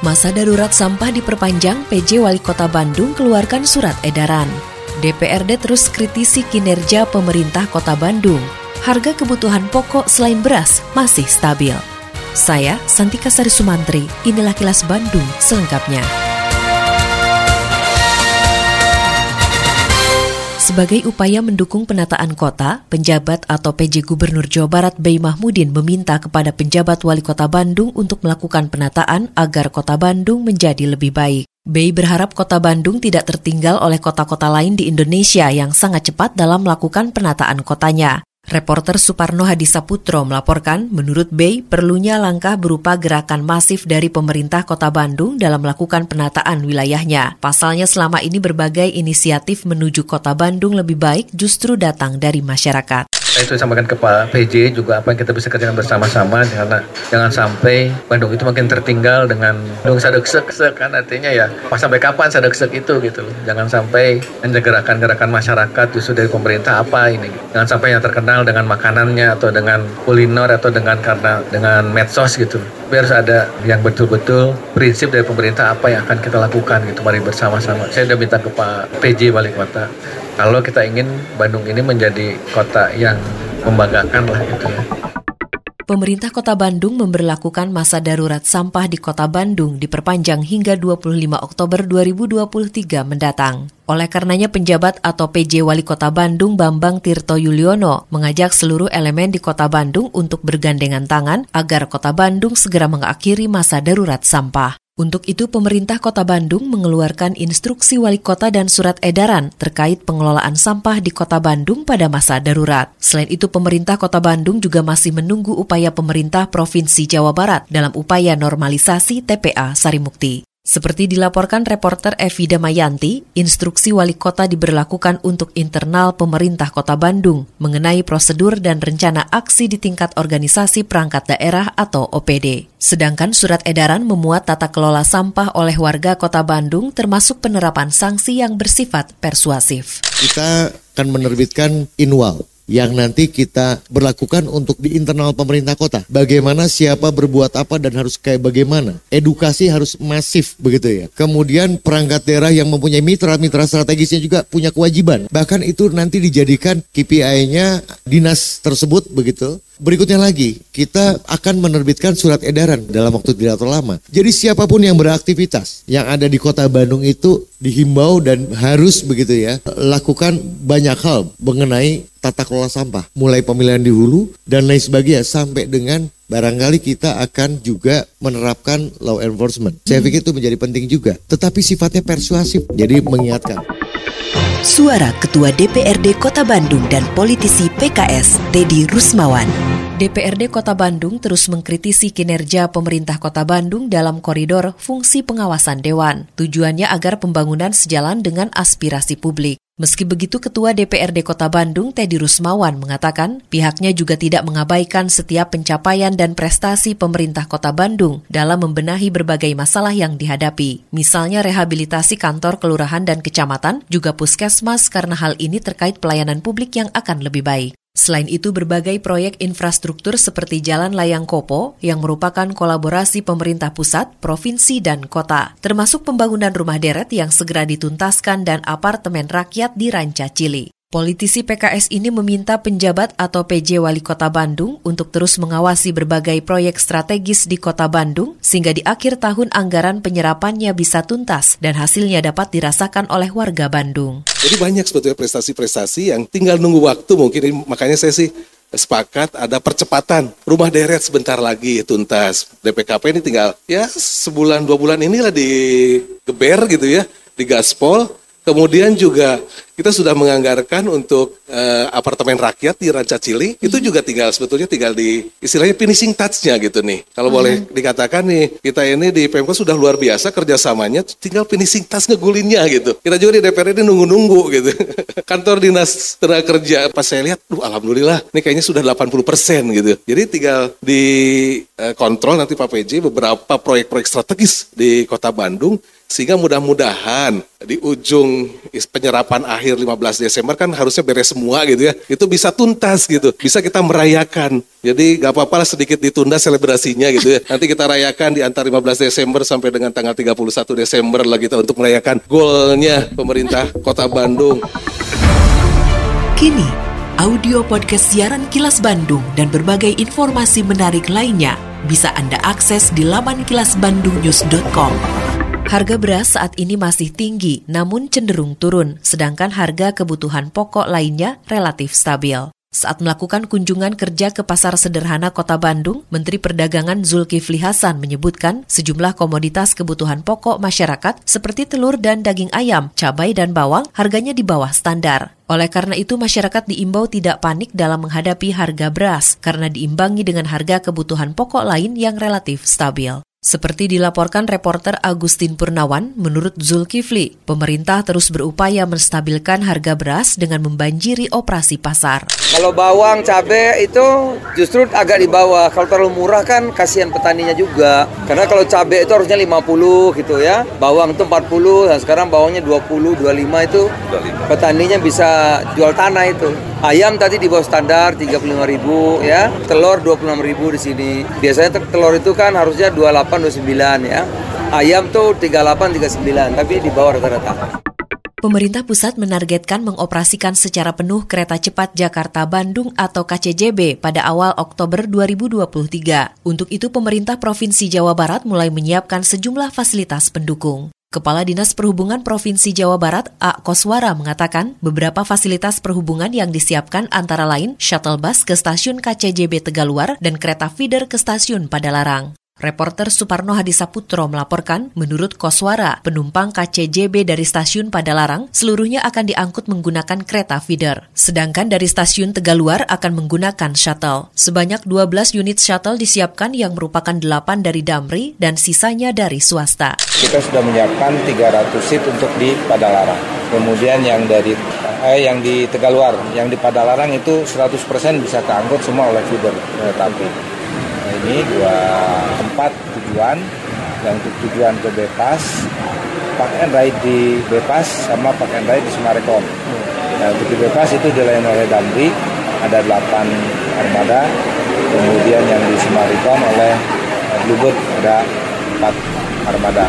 Masa darurat sampah diperpanjang, PJ Wali Kota Bandung keluarkan surat edaran. DPRD terus kritisi kinerja pemerintah Kota Bandung. Harga kebutuhan pokok selain beras masih stabil. Saya Santika Sari Sumantri, inilah kilas Bandung selengkapnya. Sebagai upaya mendukung penataan kota, penjabat atau PJ Gubernur Jawa Barat Bey Mahmudin meminta kepada penjabat wali kota Bandung untuk melakukan penataan agar kota Bandung menjadi lebih baik. Bey berharap kota Bandung tidak tertinggal oleh kota-kota lain di Indonesia yang sangat cepat dalam melakukan penataan kotanya. Reporter Suparno Hadisaputro melaporkan, menurut Bey, perlunya langkah berupa gerakan masif dari pemerintah kota Bandung dalam melakukan penataan wilayahnya. Pasalnya selama ini berbagai inisiatif menuju kota Bandung lebih baik justru datang dari masyarakat. Saya itu sampaikan ke Pak PJ juga apa yang kita bisa kerjakan bersama-sama karena jangan sampai Bandung itu makin tertinggal dengan Bandung sadek-sek kan artinya ya pas sampai kapan sadek-sek itu gitu loh. Jangan sampai hanya gerakan-gerakan masyarakat justru dari pemerintah apa ini. Jangan sampai yang terkenal dengan makanannya atau dengan kuliner atau dengan karena dengan medsos gitu. Tapi harus ada yang betul-betul prinsip dari pemerintah apa yang akan kita lakukan gitu mari bersama-sama. Saya sudah minta ke Pak PJ Wali Kota kalau kita ingin Bandung ini menjadi kota yang membanggakan lah gitu ya. Pemerintah Kota Bandung memberlakukan masa darurat sampah di Kota Bandung diperpanjang hingga 25 Oktober 2023 mendatang. Oleh karenanya penjabat atau PJ Wali Kota Bandung Bambang Tirto Yuliono mengajak seluruh elemen di Kota Bandung untuk bergandengan tangan agar Kota Bandung segera mengakhiri masa darurat sampah. Untuk itu, pemerintah Kota Bandung mengeluarkan instruksi wali kota dan surat edaran terkait pengelolaan sampah di Kota Bandung pada masa darurat. Selain itu, pemerintah Kota Bandung juga masih menunggu upaya pemerintah Provinsi Jawa Barat dalam upaya normalisasi TPA Sarimukti. Seperti dilaporkan reporter Evi Damayanti, instruksi wali kota diberlakukan untuk internal pemerintah kota Bandung mengenai prosedur dan rencana aksi di tingkat organisasi perangkat daerah atau OPD. Sedangkan surat edaran memuat tata kelola sampah oleh warga kota Bandung termasuk penerapan sanksi yang bersifat persuasif. Kita akan menerbitkan inwal yang nanti kita berlakukan untuk di internal pemerintah kota. Bagaimana siapa berbuat apa dan harus kayak bagaimana. Edukasi harus masif begitu ya. Kemudian perangkat daerah yang mempunyai mitra-mitra strategisnya juga punya kewajiban. Bahkan itu nanti dijadikan KPI-nya dinas tersebut begitu. Berikutnya lagi, kita akan menerbitkan surat edaran dalam waktu tidak terlalu lama. Jadi siapa pun yang beraktivitas yang ada di kota Bandung itu dihimbau dan harus begitu ya, lakukan banyak hal mengenai tata kelola sampah. Mulai pemilihan di hulu dan lain sebagainya sampai dengan barangkali kita akan juga menerapkan law enforcement. Saya pikir itu menjadi penting juga. Tetapi sifatnya persuasif, jadi mengingatkan. Suara Ketua DPRD Kota Bandung dan politisi PKS, Dedi Rusmawan. DPRD Kota Bandung terus mengkritisi kinerja pemerintah Kota Bandung dalam koridor fungsi pengawasan dewan. Tujuannya agar pembangunan sejalan dengan aspirasi publik. Meski begitu, Ketua DPRD Kota Bandung, Teddy Rusmawan, mengatakan pihaknya juga tidak mengabaikan setiap pencapaian dan prestasi pemerintah Kota Bandung dalam membenahi berbagai masalah yang dihadapi. Misalnya rehabilitasi kantor kelurahan dan kecamatan, juga puskesmas karena hal ini terkait pelayanan publik yang akan lebih baik. Selain itu, berbagai proyek infrastruktur seperti Jalan Layang Kopo yang merupakan kolaborasi pemerintah pusat, provinsi, dan kota, termasuk pembangunan rumah deret yang segera dituntaskan dan apartemen rakyat di Ranca Cili. Politisi PKS ini meminta penjabat atau PJ Wali Kota Bandung untuk terus mengawasi berbagai proyek strategis di Kota Bandung sehingga di akhir tahun anggaran penyerapannya bisa tuntas dan hasilnya dapat dirasakan oleh warga Bandung. Jadi banyak sebetulnya prestasi-prestasi yang tinggal nunggu waktu mungkin. Makanya saya sih sepakat ada percepatan. Rumah deret sebentar lagi tuntas. DPKP ini tinggal ya sebulan dua bulan inilah digeber gitu ya di gaspol Kemudian juga kita sudah menganggarkan untuk uh, apartemen rakyat di Rancacili hmm. itu juga tinggal sebetulnya tinggal di istilahnya finishing touch-nya gitu nih. Kalau hmm. boleh dikatakan nih kita ini di Pemko sudah luar biasa kerjasamanya, tinggal finishing touch ngegulinnya gitu. Kita juga di DPR ini nunggu-nunggu gitu. Kantor dinas tenaga kerja pas saya lihat, duh alhamdulillah, ini kayaknya sudah 80 persen gitu. Jadi tinggal di uh, kontrol nanti Pak PJ beberapa proyek-proyek strategis di Kota Bandung sehingga mudah-mudahan di ujung penyerapan akhir 15 Desember kan harusnya beres semua gitu ya. Itu bisa tuntas gitu. Bisa kita merayakan. Jadi gak apa-apa sedikit ditunda selebrasinya gitu ya. Nanti kita rayakan di antara 15 Desember sampai dengan tanggal 31 Desember lah kita untuk merayakan golnya pemerintah Kota Bandung. Kini, audio podcast siaran Kilas Bandung dan berbagai informasi menarik lainnya bisa Anda akses di laman kilasbandungnews.com. Harga beras saat ini masih tinggi, namun cenderung turun, sedangkan harga kebutuhan pokok lainnya relatif stabil. Saat melakukan kunjungan kerja ke Pasar Sederhana Kota Bandung, Menteri Perdagangan Zulkifli Hasan menyebutkan sejumlah komoditas kebutuhan pokok masyarakat seperti telur dan daging ayam, cabai dan bawang harganya di bawah standar. Oleh karena itu, masyarakat diimbau tidak panik dalam menghadapi harga beras karena diimbangi dengan harga kebutuhan pokok lain yang relatif stabil. Seperti dilaporkan reporter Agustin Purnawan, menurut Zulkifli, pemerintah terus berupaya menstabilkan harga beras dengan membanjiri operasi pasar. Kalau bawang, cabai itu justru agak di bawah. Kalau terlalu murah kan kasihan petaninya juga. Karena kalau cabai itu harusnya 50 gitu ya. Bawang itu 40, dan sekarang bawangnya 20, 25 itu petaninya bisa jual tanah itu. Ayam tadi di bawah standar 35 ribu ya. Telur 26 ribu di sini. Biasanya telur itu kan harusnya 28 28 29 ya. Ayam tuh 38 39 tapi di bawah rata-rata. Pemerintah pusat menargetkan mengoperasikan secara penuh kereta cepat Jakarta-Bandung atau KCJB pada awal Oktober 2023. Untuk itu pemerintah Provinsi Jawa Barat mulai menyiapkan sejumlah fasilitas pendukung. Kepala Dinas Perhubungan Provinsi Jawa Barat, A. Koswara, mengatakan beberapa fasilitas perhubungan yang disiapkan antara lain shuttle bus ke stasiun KCJB Tegaluar dan kereta feeder ke stasiun Padalarang. Reporter Suparno Hadisaputro melaporkan, menurut Koswara, penumpang KCJB dari stasiun Padalarang seluruhnya akan diangkut menggunakan kereta feeder. Sedangkan dari stasiun Tegaluar akan menggunakan shuttle. Sebanyak 12 unit shuttle disiapkan yang merupakan 8 dari Damri dan sisanya dari swasta. Kita sudah menyiapkan 300 seat untuk di Padalarang. Kemudian yang dari eh, yang di Tegaluar, yang di Padalarang itu 100% bisa keangkut semua oleh feeder kereta api ini dua tempat tujuan. Yang untuk tujuan ke Bepas Park and Ride di Bepas sama Park and Ride di Sumarekon nah untuk di Bepas itu dilayani oleh Damri ada 8 armada. Kemudian yang di Sumarekon oleh Bluebird ada 4 armada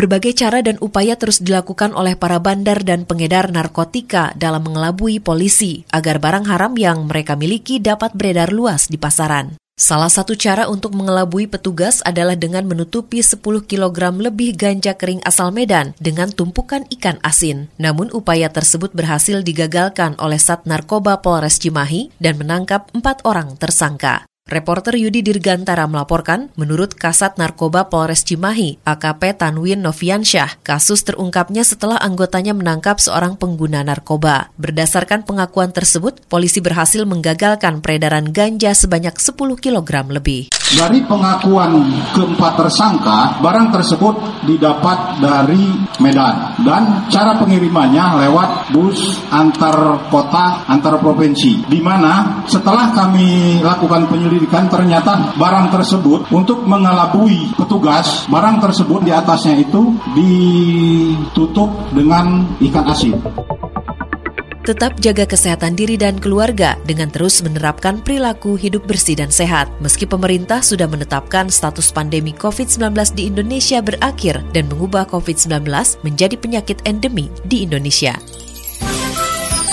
Berbagai cara dan upaya terus dilakukan oleh para bandar dan pengedar narkotika dalam mengelabui polisi agar barang haram yang mereka miliki dapat beredar luas di pasaran. Salah satu cara untuk mengelabui petugas adalah dengan menutupi 10 kg lebih ganja kering asal Medan dengan tumpukan ikan asin. Namun upaya tersebut berhasil digagalkan oleh Sat Narkoba Polres Cimahi dan menangkap empat orang tersangka. Reporter Yudi Dirgantara melaporkan, menurut Kasat Narkoba Polres Cimahi, AKP Tanwin Noviansyah, kasus terungkapnya setelah anggotanya menangkap seorang pengguna narkoba. Berdasarkan pengakuan tersebut, polisi berhasil menggagalkan peredaran ganja sebanyak 10 kg lebih. Dari pengakuan keempat tersangka, barang tersebut didapat dari Medan dan cara pengirimannya lewat bus antar kota, antar provinsi. Di mana setelah kami lakukan penyelidikan ternyata barang tersebut untuk mengelabui petugas, barang tersebut di atasnya itu ditutup dengan ikan asin. Tetap jaga kesehatan diri dan keluarga dengan terus menerapkan perilaku hidup bersih dan sehat. Meski pemerintah sudah menetapkan status pandemi COVID-19 di Indonesia berakhir dan mengubah COVID-19 menjadi penyakit endemi di Indonesia.